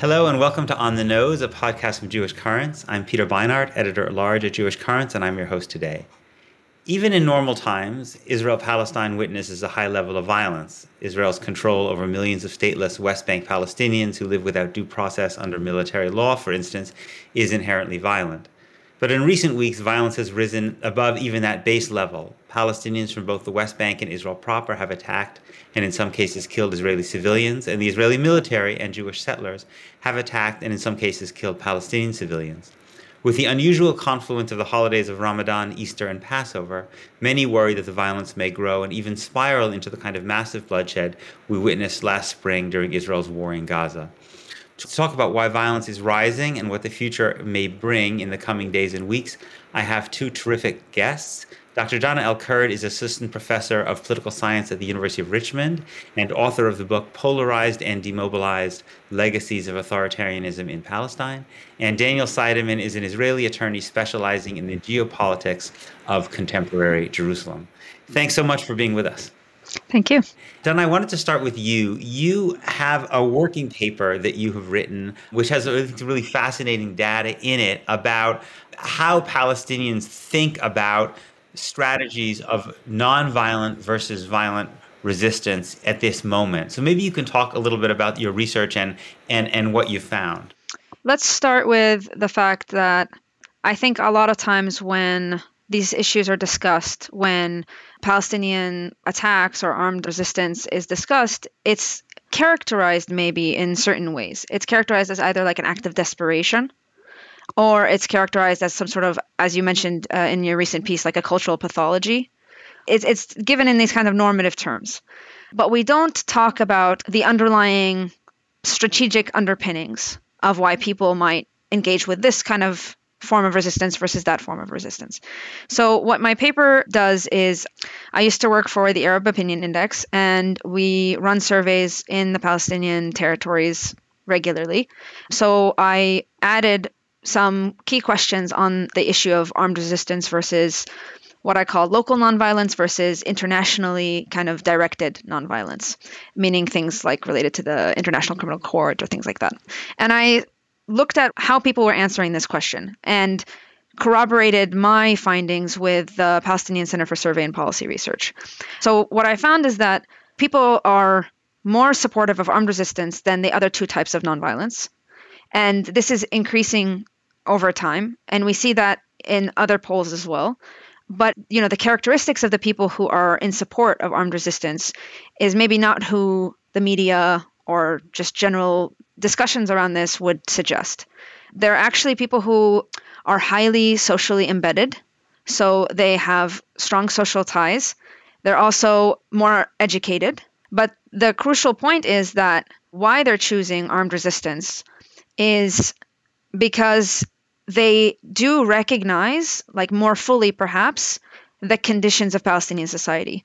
Hello and welcome to On the Nose, a podcast from Jewish Currents. I'm Peter Beinart, editor at large at Jewish Currents, and I'm your host today. Even in normal times, Israel Palestine witnesses a high level of violence. Israel's control over millions of stateless West Bank Palestinians who live without due process under military law, for instance, is inherently violent. But in recent weeks, violence has risen above even that base level. Palestinians from both the West Bank and Israel proper have attacked and, in some cases, killed Israeli civilians, and the Israeli military and Jewish settlers have attacked and, in some cases, killed Palestinian civilians. With the unusual confluence of the holidays of Ramadan, Easter, and Passover, many worry that the violence may grow and even spiral into the kind of massive bloodshed we witnessed last spring during Israel's war in Gaza to talk about why violence is rising and what the future may bring in the coming days and weeks, I have two terrific guests. Dr. Dana El-Kurd is assistant professor of political science at the University of Richmond and author of the book Polarized and Demobilized Legacies of Authoritarianism in Palestine. And Daniel Seidemann is an Israeli attorney specializing in the geopolitics of contemporary Jerusalem. Thanks so much for being with us. Thank you. Don, I wanted to start with you. You have a working paper that you have written, which has really fascinating data in it about how Palestinians think about strategies of nonviolent versus violent resistance at this moment. So maybe you can talk a little bit about your research and and and what you found. Let's start with the fact that I think a lot of times when these issues are discussed when Palestinian attacks or armed resistance is discussed, it's characterized maybe in certain ways. It's characterized as either like an act of desperation or it's characterized as some sort of, as you mentioned uh, in your recent piece, like a cultural pathology. It's, it's given in these kind of normative terms. But we don't talk about the underlying strategic underpinnings of why people might engage with this kind of form of resistance versus that form of resistance. So, what my paper does is I used to work for the Arab Opinion Index, and we run surveys in the Palestinian territories regularly. So, I added some key questions on the issue of armed resistance versus what I call local nonviolence versus internationally kind of directed nonviolence, meaning things like related to the International Criminal Court or things like that. And I looked at how people were answering this question and corroborated my findings with the Palestinian Center for Survey and Policy Research. So, what I found is that people are more supportive of armed resistance than the other two types of nonviolence. And this is increasing over time. And we see that in other polls as well. But you know, the characteristics of the people who are in support of armed resistance is maybe not who the media or just general discussions around this would suggest. They're actually people who are highly socially embedded, so they have strong social ties. They're also more educated. But the crucial point is that why they're choosing armed resistance is because they do recognize, like more fully perhaps, the conditions of Palestinian society,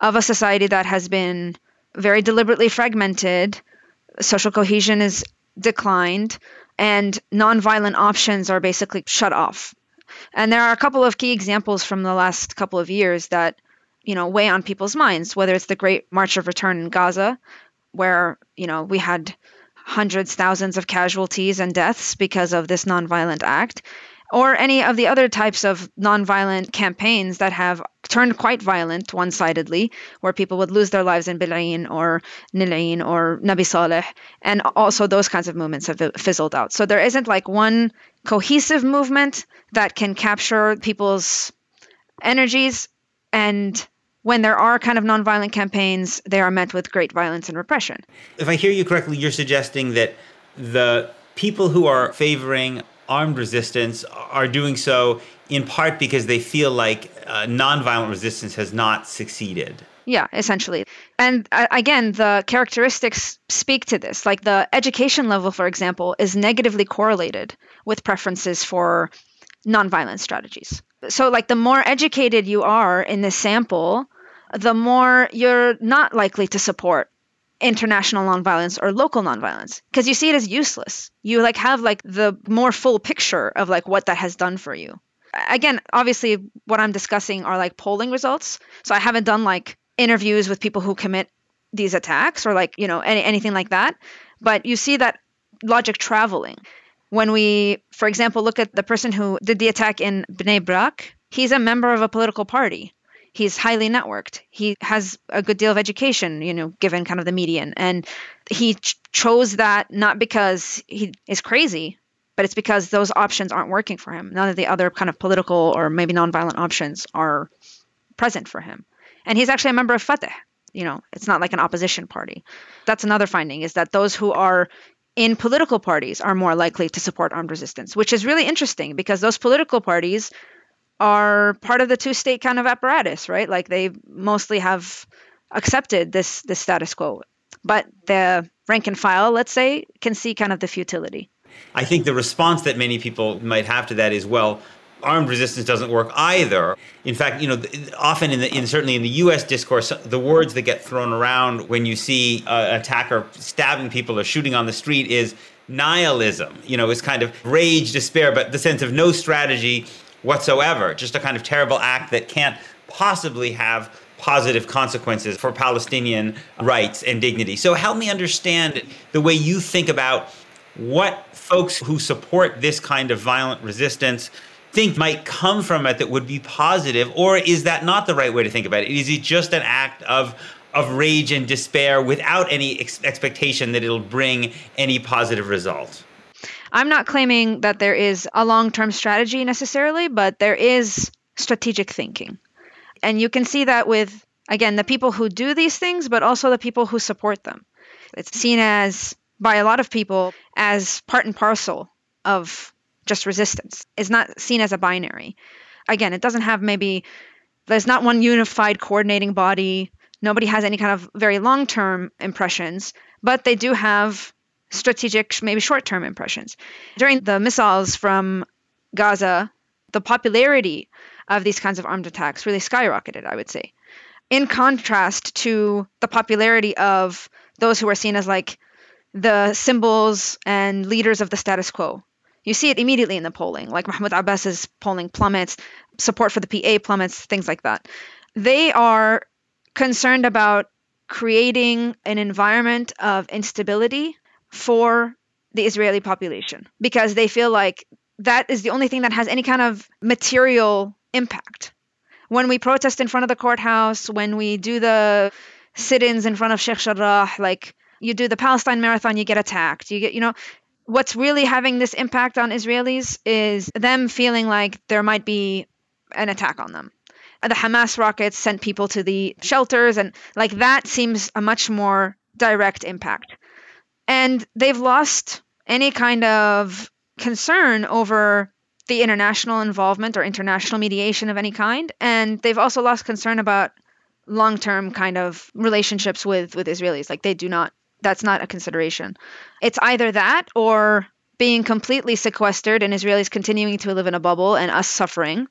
of a society that has been very deliberately fragmented, social cohesion is declined, and nonviolent options are basically shut off. And there are a couple of key examples from the last couple of years that, you know, weigh on people's minds, whether it's the Great March of Return in Gaza, where, you know, we had hundreds, thousands of casualties and deaths because of this nonviolent act, or any of the other types of nonviolent campaigns that have turned quite violent one sidedly, where people would lose their lives in Bil'in or Nil'in or Nabi Saleh. And also those kinds of movements have fizzled out. So there isn't like one cohesive movement that can capture people's energies. And when there are kind of nonviolent campaigns, they are met with great violence and repression. If I hear you correctly, you're suggesting that the people who are favoring armed resistance are doing so in part because they feel like uh, nonviolent resistance has not succeeded. Yeah, essentially. And uh, again, the characteristics speak to this. Like the education level, for example, is negatively correlated with preferences for nonviolent strategies. So, like, the more educated you are in this sample, the more you're not likely to support international nonviolence or local nonviolence because you see it as useless. You like have like the more full picture of like what that has done for you. Again, obviously what I'm discussing are like polling results. So I haven't done like interviews with people who commit these attacks or like, you know, any, anything like that. But you see that logic traveling. When we, for example, look at the person who did the attack in Bnei Brak, he's a member of a political party. He's highly networked. He has a good deal of education, you know, given kind of the median. And he ch- chose that not because he is crazy, but it's because those options aren't working for him. None of the other kind of political or maybe nonviolent options are present for him. And he's actually a member of Fatah. You know, it's not like an opposition party. That's another finding is that those who are in political parties are more likely to support armed resistance, which is really interesting because those political parties are part of the two state kind of apparatus, right? Like they mostly have accepted this this status quo. But the rank and file, let's say, can see kind of the futility. I think the response that many people might have to that is well, armed resistance doesn't work either. In fact, you know, often in the in certainly in the U.S. discourse, the words that get thrown around when you see an attacker stabbing people or shooting on the street is nihilism. You know, is kind of rage, despair, but the sense of no strategy whatsoever. Just a kind of terrible act that can't possibly have positive consequences for Palestinian rights and dignity. So help me understand the way you think about what folks who support this kind of violent resistance think might come from it that would be positive, or is that not the right way to think about it? Is it just an act of of rage and despair without any ex- expectation that it'll bring any positive result? I'm not claiming that there is a long-term strategy necessarily, but there is strategic thinking. And you can see that with again the people who do these things, but also the people who support them. It's seen as by a lot of people as part and parcel of just resistance. It's not seen as a binary. Again, it doesn't have maybe, there's not one unified coordinating body. Nobody has any kind of very long term impressions, but they do have strategic, maybe short term impressions. During the missiles from Gaza, the popularity of these kinds of armed attacks really skyrocketed, I would say. In contrast to the popularity of those who are seen as like the symbols and leaders of the status quo, you see it immediately in the polling, like Mahmoud Abbas's polling plummets, support for the PA plummets, things like that. They are concerned about creating an environment of instability for the Israeli population because they feel like that is the only thing that has any kind of material impact. When we protest in front of the courthouse, when we do the sit ins in front of Sheikh Jarrah, like you do the Palestine marathon, you get attacked. You get, you know, what's really having this impact on Israelis is them feeling like there might be an attack on them. The Hamas rockets sent people to the shelters, and like that seems a much more direct impact. And they've lost any kind of concern over the international involvement or international mediation of any kind. And they've also lost concern about long term kind of relationships with, with Israelis. Like they do not that's not a consideration. It's either that or being completely sequestered and Israelis continuing to live in a bubble and us suffering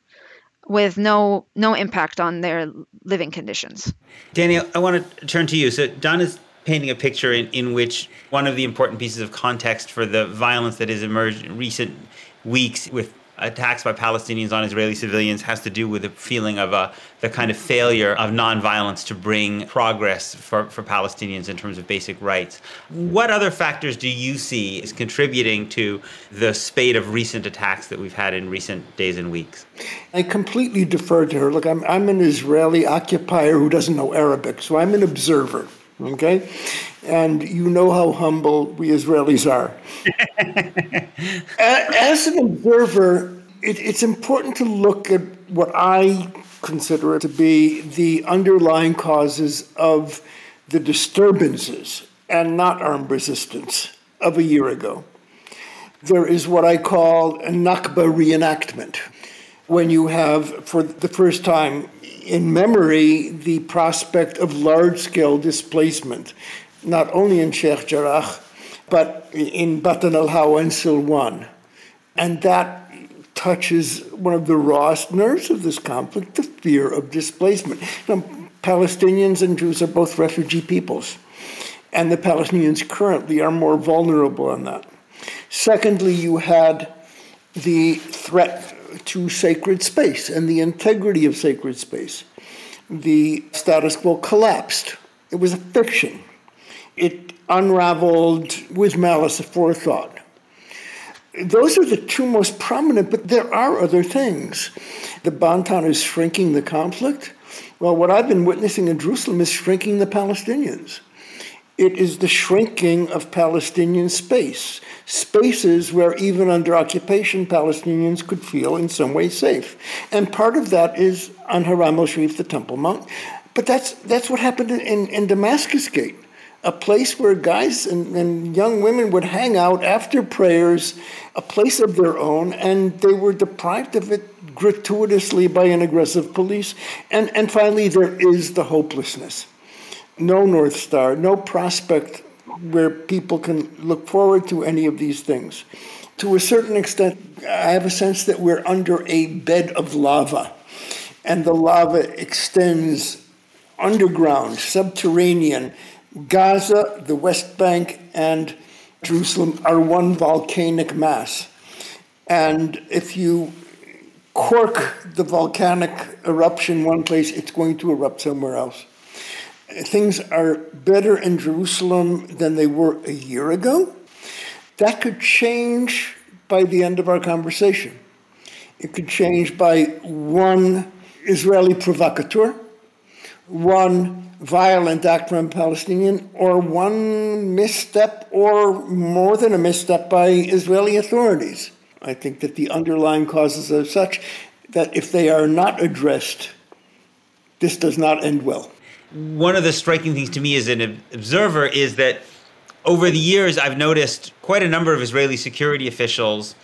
with no no impact on their living conditions. Daniel, I want to turn to you. So Don is painting a picture in, in which one of the important pieces of context for the violence that has emerged in recent weeks with attacks by Palestinians on Israeli civilians has to do with the feeling of a, the kind of failure of nonviolence to bring progress for, for Palestinians in terms of basic rights. What other factors do you see is contributing to the spate of recent attacks that we've had in recent days and weeks? I completely defer to her. Look, I'm, I'm an Israeli occupier who doesn't know Arabic, so I'm an observer okay? And you know how humble we Israelis are. As an observer, it, it's important to look at what I consider to be the underlying causes of the disturbances and not armed resistance of a year ago. There is what I call a Nakba reenactment, when you have, for the first time in memory the prospect of large scale displacement, not only in Sheikh Jarrah, but in Batan al Hawa and Silwan. And that touches one of the rawest nerves of this conflict the fear of displacement. Now, Palestinians and Jews are both refugee peoples, and the Palestinians currently are more vulnerable on that. Secondly, you had the threat to sacred space and the integrity of sacred space. The status quo collapsed. It was a fiction. It unraveled with malice aforethought. Those are the two most prominent, but there are other things. The Bantan is shrinking the conflict. Well, what I've been witnessing in Jerusalem is shrinking the Palestinians. It is the shrinking of Palestinian space, spaces where even under occupation, Palestinians could feel in some way safe. And part of that is on Haram al Sharif, the Temple Mount. But that's, that's what happened in, in Damascus Gate a place where guys and, and, young women would hang out after prayers, a place of their own, and they were deprived of it gratuitously by an aggressive police. And, and finally, there is the hopelessness. No North Star, no prospect where people can look forward to any of these things. To a certain extent, I have a sense that we're under a bed of lava, and the lava extends underground, subterranean Gaza, the West Bank, and Jerusalem are one volcanic mass. And if you cork the volcanic eruption one place, it's going to erupt somewhere else. Things are better in Jerusalem than they were a year ago. That could change by the end of our conversation. It could change by one Israeli provocateur, one violent act from Palestinian or one misstep or more than a misstep by Israeli authorities. I think that the underlying causes are such that if they are not addressed, this does not end well. One of the striking things to me as an observer is that over the years, I've noticed quite a number of Israeli security officials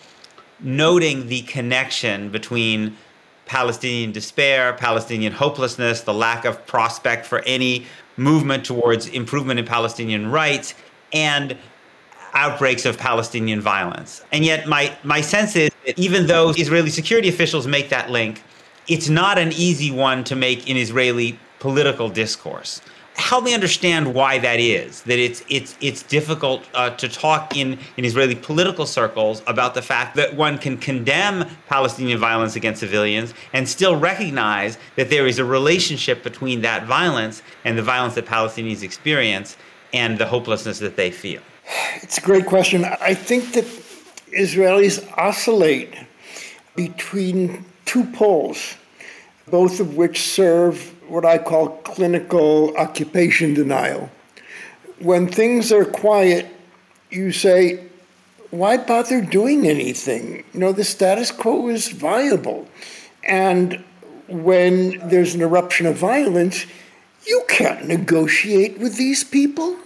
noting the connection between Palestinian despair, Palestinian hopelessness, the lack of prospect for any movement towards improvement in Palestinian rights, and outbreaks of Palestinian violence. And yet, my, my sense is that even though Israeli security officials make that link, it's not an easy one to make in Israeli political discourse help me understand why that is. That it's it's it's difficult uh, to talk in in Israeli political circles about the fact that one can condemn Palestinian violence against civilians and still recognize that there is a relationship between that violence and the violence that Palestinians experience and the hopelessness that they feel. It's a great question. I think that Israelis oscillate between two poles, both of which serve what I call clinical occupation denial. When things are quiet, you say, why bother doing anything? You know, the status quo is viable. And when there's an eruption of violence, you can't negotiate with these people.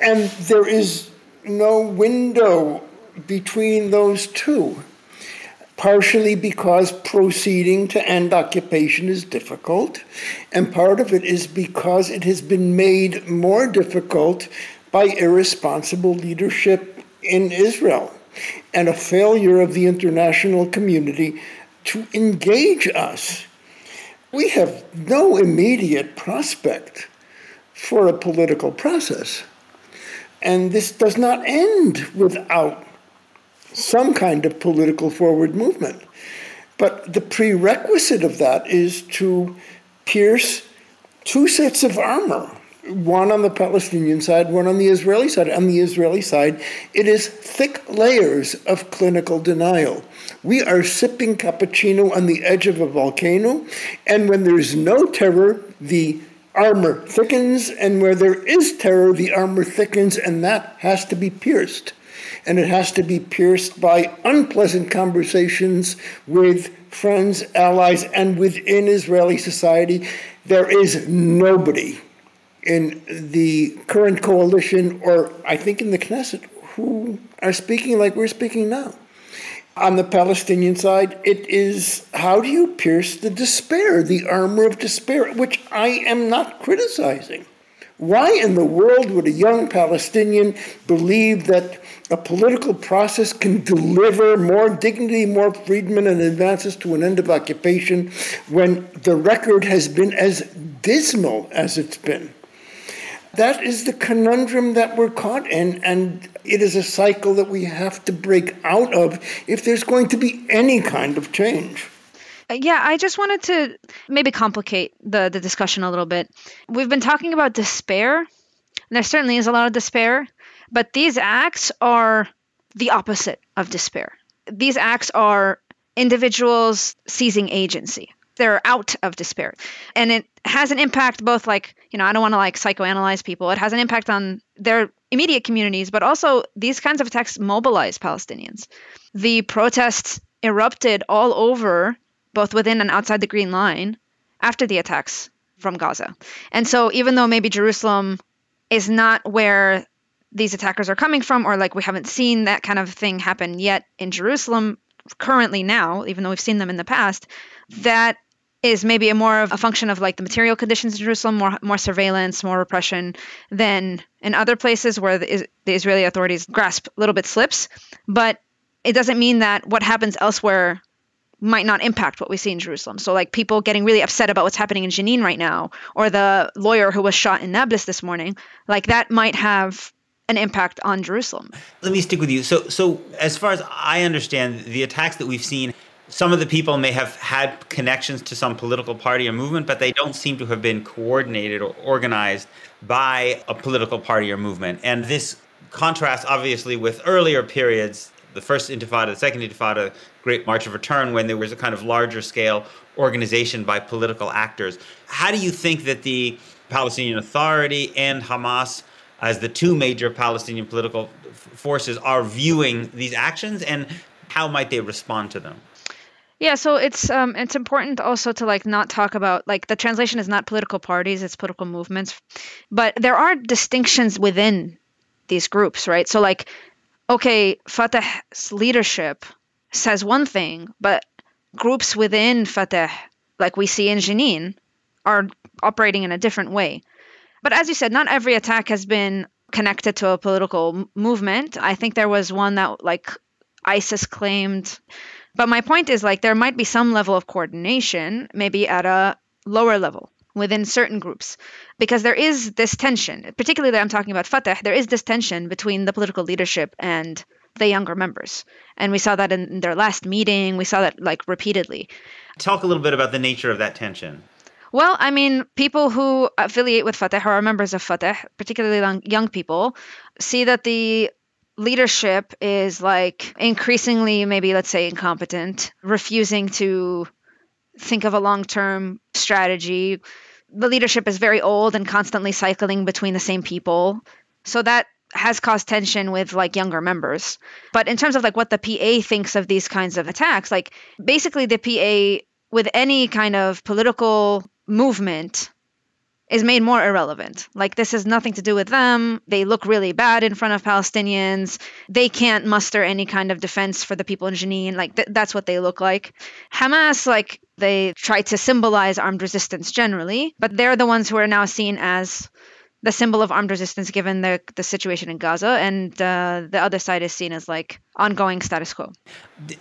And there is no window between those two partially because proceeding to end occupation is difficult, and part of it is because it has been made more difficult by irresponsible leadership in Israel and a failure of the international community to engage us. We have no immediate prospect for a political process. And this does not end without some kind of political forward movement. But the prerequisite of that is to pierce two sets of armor one on the Palestinian side, one on the Israeli side. On the Israeli side, it is thick layers of clinical denial. We are sipping cappuccino on the edge of a volcano, and when there's no terror, the armor thickens, and where there is terror, the armor thickens, and that has to be pierced and it has to be pierced by unpleasant conversations with friends, allies, and within Israeli society. There is nobody in the current coalition, or I think in the Knesset, who are speaking like we're speaking now. On the Palestinian side, it is how do you pierce the despair, the armor of despair, which I am not criticizing. Why in the world would a young Palestinian believe that a political process can deliver more dignity, more freedom, and advances to an end of occupation when the record has been as dismal as it's been? That is the conundrum that we're caught in, and it is a cycle that we have to break out of if there's going to be any kind of change. Uh, yeah, I just wanted to maybe complicate the, the discussion a little bit. We've been talking about despair, And there certainly is a lot of despair, but these acts are the opposite of despair. These acts are individuals seizing agency. They're out of despair. And it has an impact both like, you know, I don't want to like psychoanalyze people. It has an impact on their immediate communities, but also these kinds of attacks mobilize Palestinians. The protests erupted all over, both within and outside the Green Line, after the attacks from Gaza. And so, even though maybe Jerusalem is not where these attackers are coming from, or like we haven't seen that kind of thing happen yet in Jerusalem currently now, even though we've seen them in the past, that is maybe a more of a function of like the material conditions in Jerusalem, more more surveillance, more repression than in other places where the, the Israeli authorities grasp a little bit slips. But it doesn't mean that what happens elsewhere might not impact what we see in Jerusalem. So like people getting really upset about what's happening in Jenin right now, or the lawyer who was shot in Nablus this morning, like that might have an impact on Jerusalem. Let me stick with you. So so as far as I understand, the attacks that we've seen some of the people may have had connections to some political party or movement, but they don't seem to have been coordinated or organized by a political party or movement. And this contrasts obviously with earlier periods, the first Intifada, the second Intifada, Great March of Return, when there was a kind of larger scale organization by political actors. How do you think that the Palestinian Authority and Hamas, as the two major Palestinian political forces, are viewing these actions, and how might they respond to them? Yeah, so it's um it's important also to like not talk about like the translation is not political parties, it's political movements. But there are distinctions within these groups, right? So like okay, Fatah's leadership says one thing, but groups within Fatah, like we see in Jenin, are operating in a different way. But as you said, not every attack has been connected to a political movement. I think there was one that like ISIS claimed but my point is like there might be some level of coordination, maybe at a lower level within certain groups. Because there is this tension particularly i'm talking about fatah there is this tension between the political leadership and the younger members. And we saw that in their last meeting we saw that like repeatedly. Talk a little bit about the nature of that tension. Well, I mean, people who affiliate with Fatah or are members of Fatah, particularly young people, see that the leadership is like increasingly maybe let's say incompetent refusing to think of a long-term strategy the leadership is very old and constantly cycling between the same people so that has caused tension with like younger members but in terms of like what the pa thinks of these kinds of attacks like basically the pa with any kind of political movement is made more irrelevant. Like, this has nothing to do with them. They look really bad in front of Palestinians. They can't muster any kind of defense for the people in Jenin. Like, th- that's what they look like. Hamas, like, they try to symbolize armed resistance generally, but they're the ones who are now seen as the symbol of armed resistance given the, the situation in Gaza, and uh, the other side is seen as like ongoing status quo.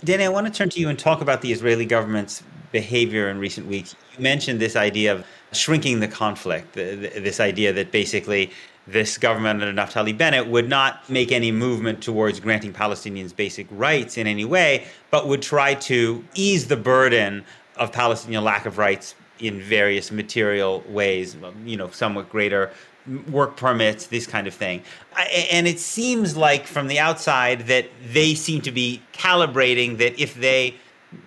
Danny, I want to turn to you and talk about the Israeli government's behavior in recent weeks. You mentioned this idea of shrinking the conflict, this idea that basically this government under Naftali Bennett would not make any movement towards granting Palestinians basic rights in any way, but would try to ease the burden of Palestinian lack of rights in various material ways, you know, somewhat greater work permits, this kind of thing. And it seems like from the outside that they seem to be calibrating that if they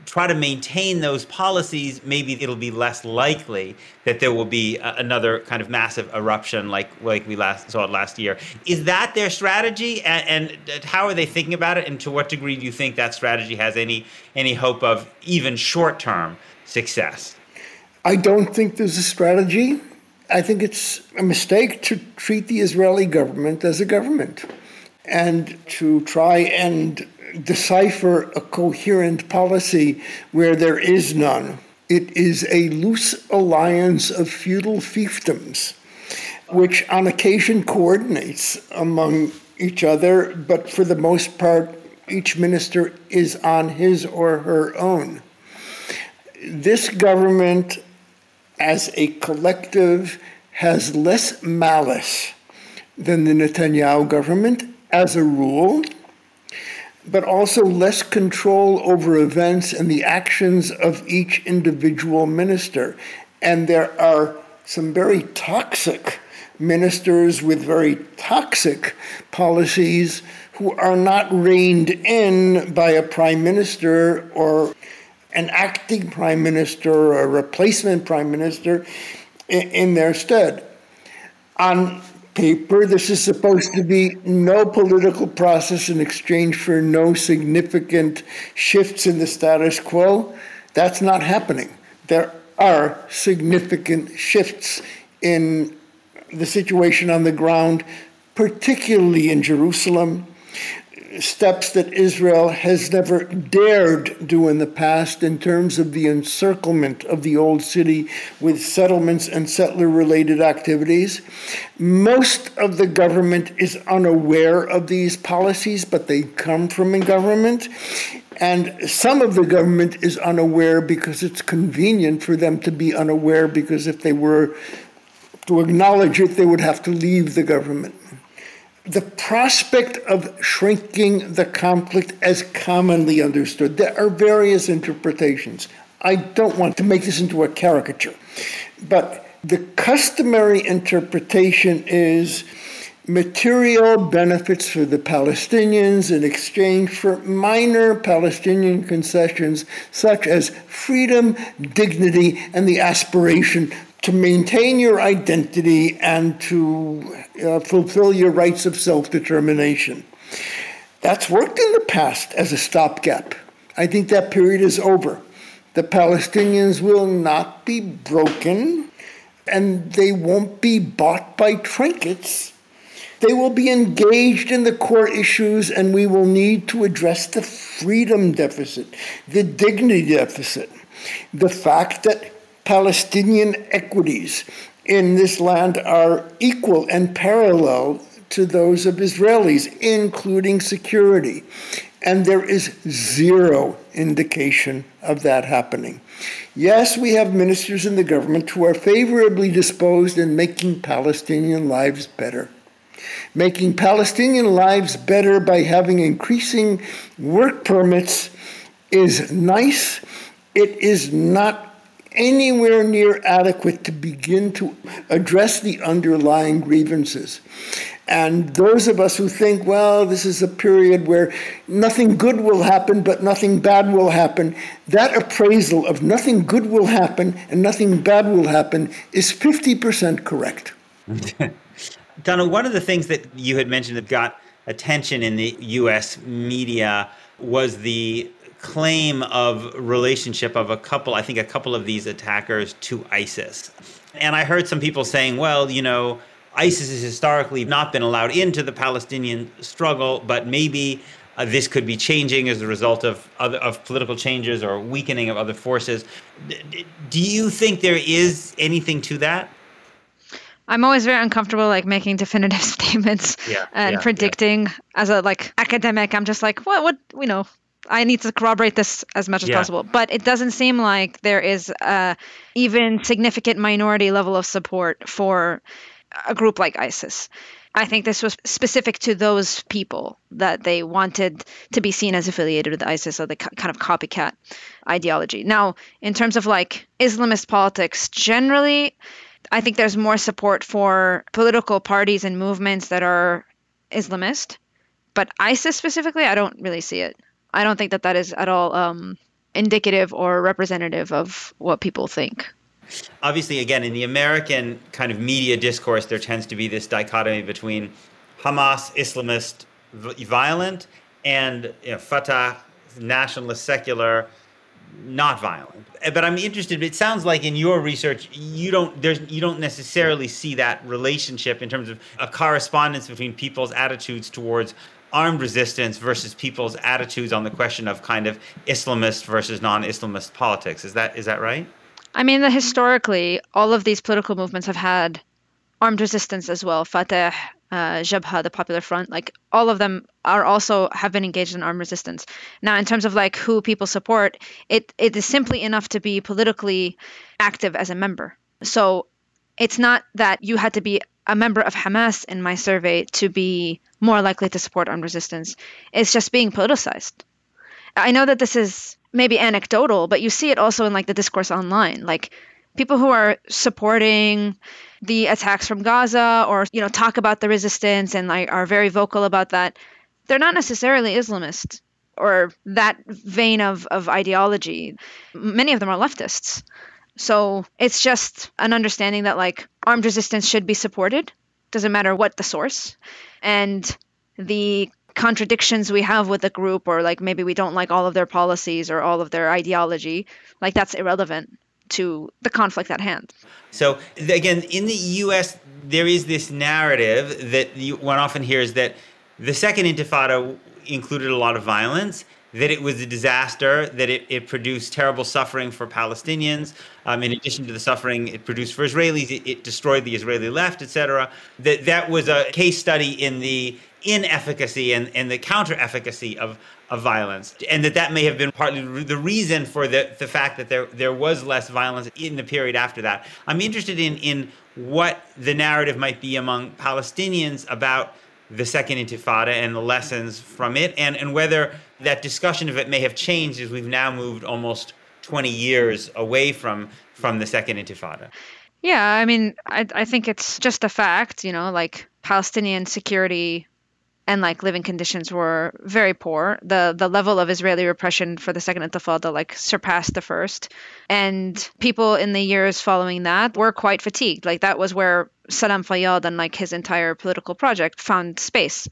try to maintain those policies, maybe it'll be less likely that there will be a, another kind of massive eruption like like we last saw it last year. Is that their strategy, and, and how are they thinking about it? And to what degree do you think that strategy has any any hope of even short term success? I don't think there's a strategy. I think it's a mistake to treat the Israeli government as a government and to try and decipher a coherent policy where there is none. It is a loose alliance of feudal fiefdoms, which on occasion coordinates among each other, but for the most part, each minister is on his or her own. This government, as a collective, has less malice than the Netanyahu government as a rule but also less control over events and the actions of each individual minister. And there are some very toxic ministers with very toxic policies who are not reined in by a prime minister or an acting prime minister or a replacement prime minister in, their stead. On paper, this is supposed to be no political process in exchange for no significant shifts in the status quo. That's not happening. There are significant shifts in the situation on the ground, particularly in Jerusalem, steps that Israel has never dared do in the past in terms of the encirclement of the old city with settlements and settler related activities. Most of the government is unaware of these policies, but they come from a government. And some of the government is unaware because it's convenient for them to be unaware, because if they were to acknowledge it, they would have to leave the government the prospect of shrinking the conflict as commonly understood. There are various interpretations. I don't want to make this into a caricature, but the customary interpretation is material benefits for the Palestinians in exchange for minor Palestinian concessions such as freedom, dignity, and the aspiration to maintain your identity and to uh, fulfill your rights of self determination. That's worked in the past as a stopgap. I think that period is over. The Palestinians will not be broken and they won't be bought by trinkets. They will be engaged in the core issues, and we will need to address the freedom deficit, the dignity deficit, the fact that Palestinian equities in this land are equal and parallel to those of Israelis, including security. And there is zero indication of that happening. Yes, we have ministers in the government who are favorably disposed in making Palestinian lives better. Making Palestinian lives better by having increasing work permits is nice. It is not anywhere near adequate to begin to address the underlying grievances. And those of us who think, well, this is a period where nothing good will happen, but nothing bad will happen, that appraisal of nothing good will happen and nothing bad will happen is 50% correct. Donald, one of the things that you had mentioned that got attention in the US media was the claim of relationship of a couple, I think a couple of these attackers to ISIS. And I heard some people saying, well, you know, ISIS has historically not been allowed into the Palestinian struggle, but maybe uh, this could be changing as a result of other, of political changes or weakening of other forces. Do you think there is anything to that? I'm always very uncomfortable like making definitive statements yeah, and yeah, predicting yeah. as a like academic. I'm just like, what, what, you know, I need to corroborate this as much as yeah. possible. But it doesn't seem like there is a even significant minority level of support for a group like ISIS. I think this was specific to those people that they wanted to be seen as affiliated with ISIS, or the kind of copycat ideology. Now, in terms of like Islamist politics generally, I think there's more support for political parties and movements that are Islamist, but ISIS specifically, I don't really see it. I don't think that that is at all um, indicative or representative of what people think. Obviously, again, in the American kind of media discourse, there tends to be this dichotomy between Hamas, Islamist, violent, and you know, Fatah, nationalist, secular, not violent. But I'm interested. It sounds like in your research, you don't there's you don't necessarily see that relationship in terms of a correspondence between people's attitudes towards armed resistance versus people's attitudes on the question of kind of Islamist versus non-Islamist politics. Is that is that right? I mean, historically, all of these political movements have had armed resistance as well. Fatah, uh, Jabha, the Popular Front, like all of them are also have been engaged in armed resistance. Now, in terms of like who people support, it it is simply enough to be politically active as a member. So it's not that you had to be a member of Hamas in my survey to be more likely to support armed resistance. It's just being politicized. I know that this is maybe anecdotal, but you see it also in like the discourse online. Like people who are supporting the attacks from Gaza or you know talk about the resistance and like are very vocal about that, they're not necessarily Islamist or that vein of, of ideology. Many of them are leftists. So it's just an understanding that like armed resistance should be supported, doesn't matter what the source. And the contradictions we have with the group or like maybe we don't like all of their policies or all of their ideology, like that's irrelevant to the conflict at hand. So again, in the U.S., there is this narrative that you, one often hears that the second Intifada included a lot of violence, that it was a disaster, that it, it produced terrible suffering for Palestinians. Um, in addition to the suffering it produced for Israelis, it, it destroyed the Israeli left, etc. That that was a case study in the inefficacy and, and the counter efficacy of, of violence. And that that may have been partly the reason for the, the fact that there, there was less violence in the period after that. I'm interested in, in what the narrative might be among Palestinians about the Second Intifada and the lessons from it, and, and whether that discussion of it may have changed as we've now moved almost 20 years away from, from the Second Intifada. Yeah, I mean, I, I think it's just a fact, you know, like Palestinian security and like living conditions were very poor. The the level of Israeli repression for the second Intifada like surpassed the first, and people in the years following that were quite fatigued. Like that was where Salam Fayyad and like his entire political project found space.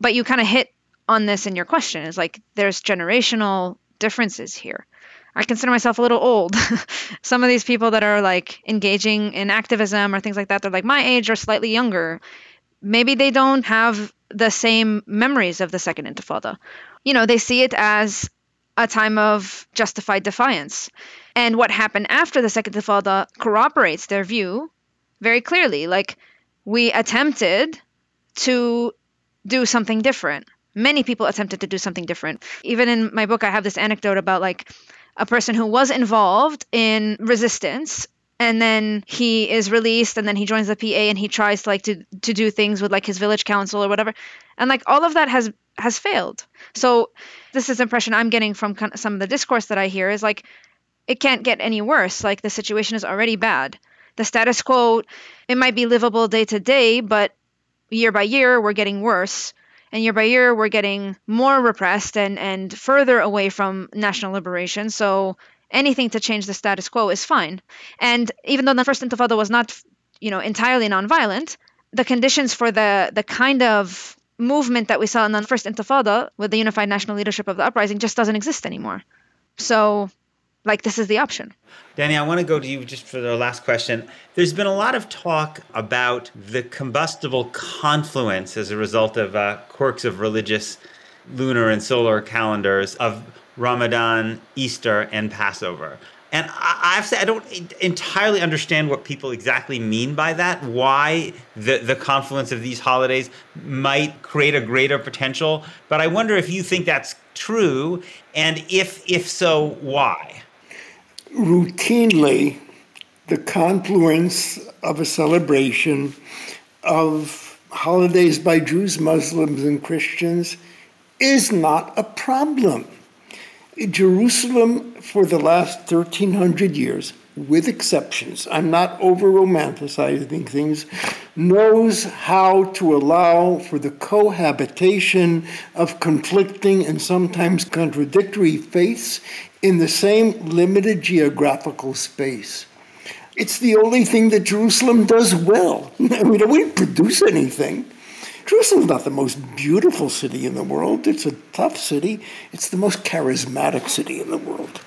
But you kind of hit on this in your question is like there's generational differences here. I consider myself a little old. Some of these people that are like engaging in activism or things like that, they're like my age or slightly younger. Maybe they don't have the same memories of the Second Intifada. You know, they see it as a time of justified defiance. And what happened after the Second Intifada corroborates their view very clearly. Like, we attempted to do something different. Many people attempted to do something different. Even in my book, I have this anecdote about like a person who was involved in resistance and then he is released and then he joins the PA and he tries to like to to do things with like his village council or whatever. And like all of that has has failed. So this is impression i'm getting from some of the discourse that i hear is like it can't get any worse. Like the situation is already bad. The status quo it might be livable day to day but year by year we're getting worse and year by year we're getting more repressed and and further away from national liberation so anything to change the status quo is fine. And even though the first intifada was not, you know, entirely nonviolent, the conditions for the the kind of movement that we saw in the first intifada with the unified national leadership of the uprising just doesn't exist anymore. So like this is the option. Danny, I want to go to you just for the last question. There's been a lot of talk about the combustible confluence as a result of uh, quirks of religious lunar and solar calendars of Ramadan, Easter, and Passover. And I, have said I don't entirely understand what people exactly mean by that. Why the the confluence of these holidays might create a greater potential. But I wonder if you think that's true, and if if so, why? Routinely, the confluence of a celebration of holidays by Jews, Muslims, and Christians is not a problem. Jerusalem, for the last 1300 years, with exceptions, I'm not over romanticizing things, knows how to allow for the cohabitation of conflicting and sometimes contradictory faiths in the same limited geographical space. It's the only thing that Jerusalem does well. we don't produce anything. Jerusalem's not the most beautiful city in the world. It's a tough city. It's the most charismatic city in the world.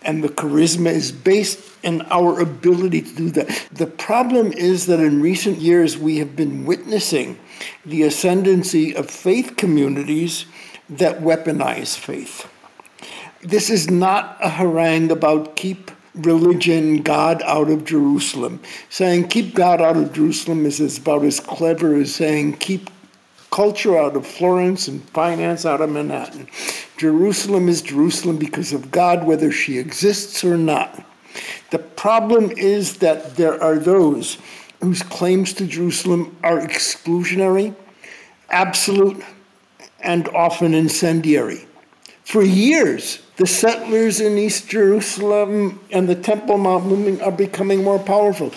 And the charisma is based in our ability to do that. The problem is that in recent years we have been witnessing the ascendancy of faith communities that weaponize faith. This is not a harangue about keep religion, God out of Jerusalem. Saying keep God out of Jerusalem is about as clever as saying keep culture out of Florence and finance out of Manhattan. Jerusalem is Jerusalem because of God, whether she exists or not. The problem is that there are those whose claims to Jerusalem are exclusionary, absolute, and often incendiary. For years, the settlers in East Jerusalem and the Temple Mount movement are becoming more powerful.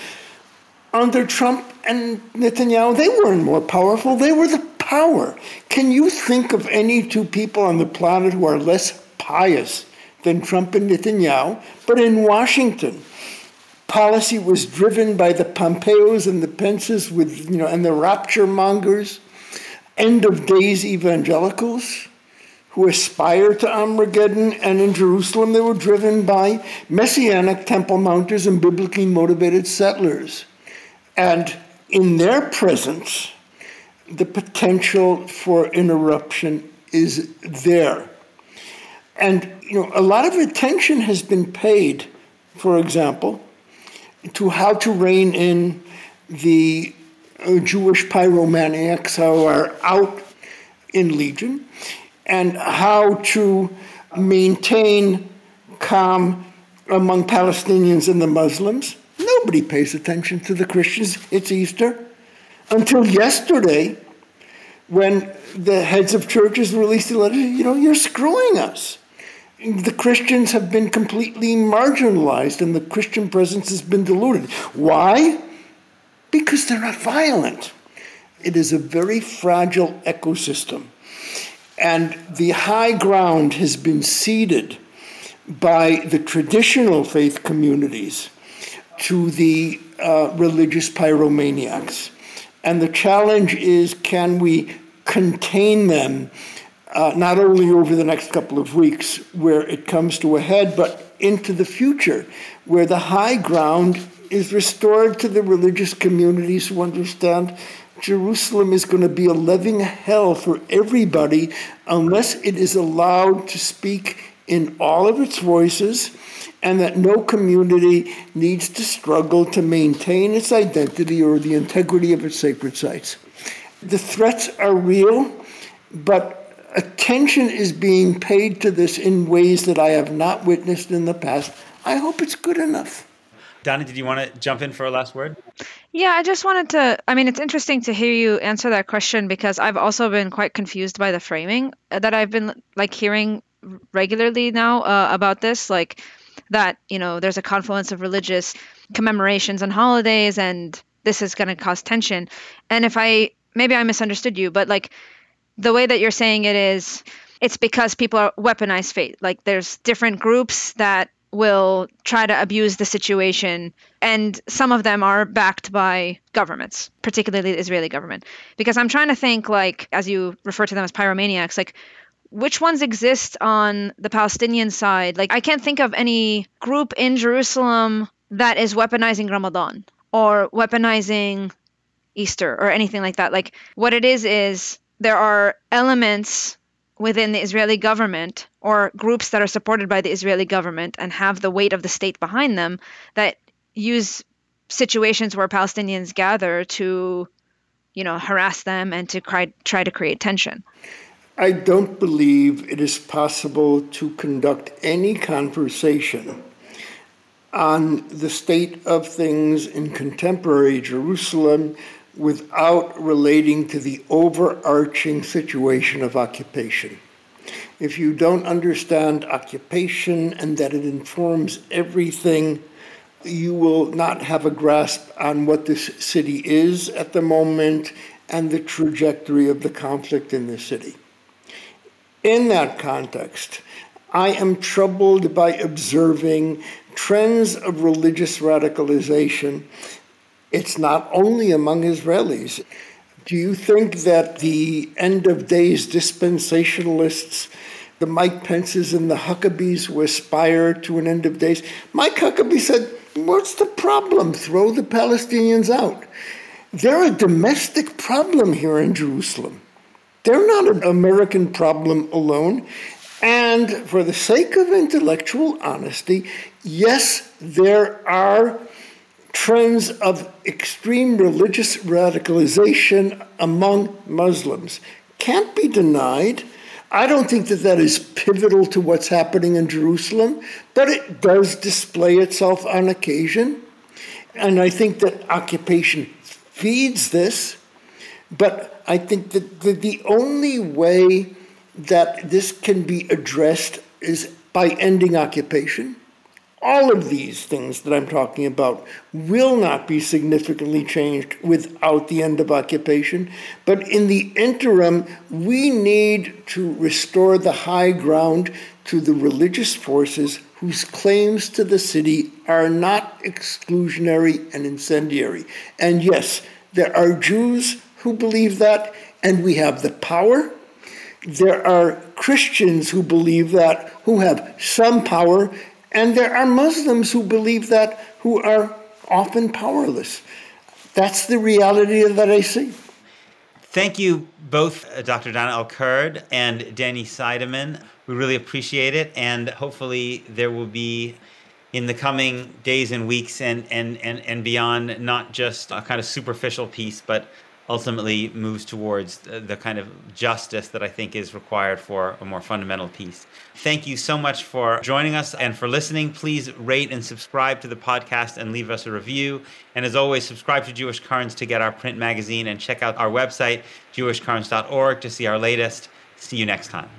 Under Trump and Netanyahu, they weren't more powerful, they were the power. Can you think of any two people on the planet who are less pious than Trump and Netanyahu? But in Washington, policy was driven by the Pompeos and the Pences with, you know, and the rapture mongers, end of days evangelicals who aspired to Armageddon, and in Jerusalem they were driven by messianic temple mounters and biblically motivated settlers. And in their presence, the potential for interruption is there. And you know, a lot of attention has been paid, for example, to how to rein in the uh, Jewish pyromaniacs who are out in Legion and how to maintain calm among Palestinians and the Muslims. Nobody pays attention to the Christians. It's Easter. Until yesterday, when the heads of churches released a letter, you know, you're screwing us. The Christians have been completely marginalized and the Christian presence has been diluted. Why? Because they're not violent. It is a very fragile ecosystem. And the high ground has been ceded by the traditional faith communities to the uh, religious pyromaniacs. And the challenge is can we contain them uh, not only over the next couple of weeks where it comes to a head, but into the future where the high ground is restored to the religious communities who understand Jerusalem is going to be a living hell for everybody unless it is allowed to speak in all of its voices, and that no community needs to struggle to maintain its identity or the integrity of its sacred sites. The threats are real, but attention is being paid to this in ways that I have not witnessed in the past. I hope it's good enough. Dana, did you want to jump in for a last word? Yeah, I just wanted to. I mean, it's interesting to hear you answer that question because I've also been quite confused by the framing that I've been like hearing regularly now uh, about this. Like that, you know, there's a confluence of religious commemorations and holidays, and this is going to cause tension. And if I maybe I misunderstood you, but like the way that you're saying it is, it's because people are weaponized faith. Like there's different groups that will try to abuse the situation. And some of them are backed by governments, particularly the Israeli government. Because I'm trying to think, like, as you refer to them as pyromaniacs, like, which ones exist on the Palestinian side? Like, I can't think of any group in Jerusalem that is weaponizing Ramadan or weaponizing Easter or anything like that. Like, what it is, is there are elements within the Israeli government or groups that are supported by the Israeli government and have the weight of the state behind them that use situations where Palestinians gather to, you know, harass them and to try, try to create tension. I don't believe it is possible to conduct any conversation on the state of things in contemporary Jerusalem without relating to the overarching situation of occupation. If you don't understand occupation and that it informs everything, you will not have a grasp on what this city is at the moment and the trajectory of the conflict in the city. In that context, I am troubled by observing trends of religious radicalization it's not only among Israelis. Do you think that the end of days dispensationalists, the Mike Pences and the Huckabees, who aspire to an end of days? Mike Huckabee said, What's the problem? Throw the Palestinians out. They're a domestic problem here in Jerusalem. They're not an American problem alone. And for the sake of intellectual honesty, yes, there are trends of extreme religious radicalization among Muslims can't be denied. I don't think that that is pivotal to what's happening in Jerusalem, but it does display itself on occasion. And I think that occupation feeds this. But I think that the, the only way that this can be addressed is by ending occupation. All of these things that I'm talking about will not be significantly changed without the end of occupation. But in the interim, we need to restore the high ground to the religious forces whose claims to the city are not exclusionary and incendiary. And yes, there are Jews who believe that, and we have the power. There are Christians who believe that, who have some power, and there are Muslims who believe that, who are often powerless. That's the reality that I see. Thank you both, uh, Dr. Dana El-Kurd and Danny Seidemann. We really appreciate it, and hopefully there will be in the coming days and weeks and, and, and, and beyond, not just a kind of superficial peace, but ultimately moves towards the kind of justice that I think is required for a more fundamental peace. Thank you so much for joining us and for listening. Please rate and subscribe to the podcast and leave us a review. And as always, subscribe to Jewish Currents to get our print magazine and check out our website, jewishcurrents.org, to see our latest. See you next time.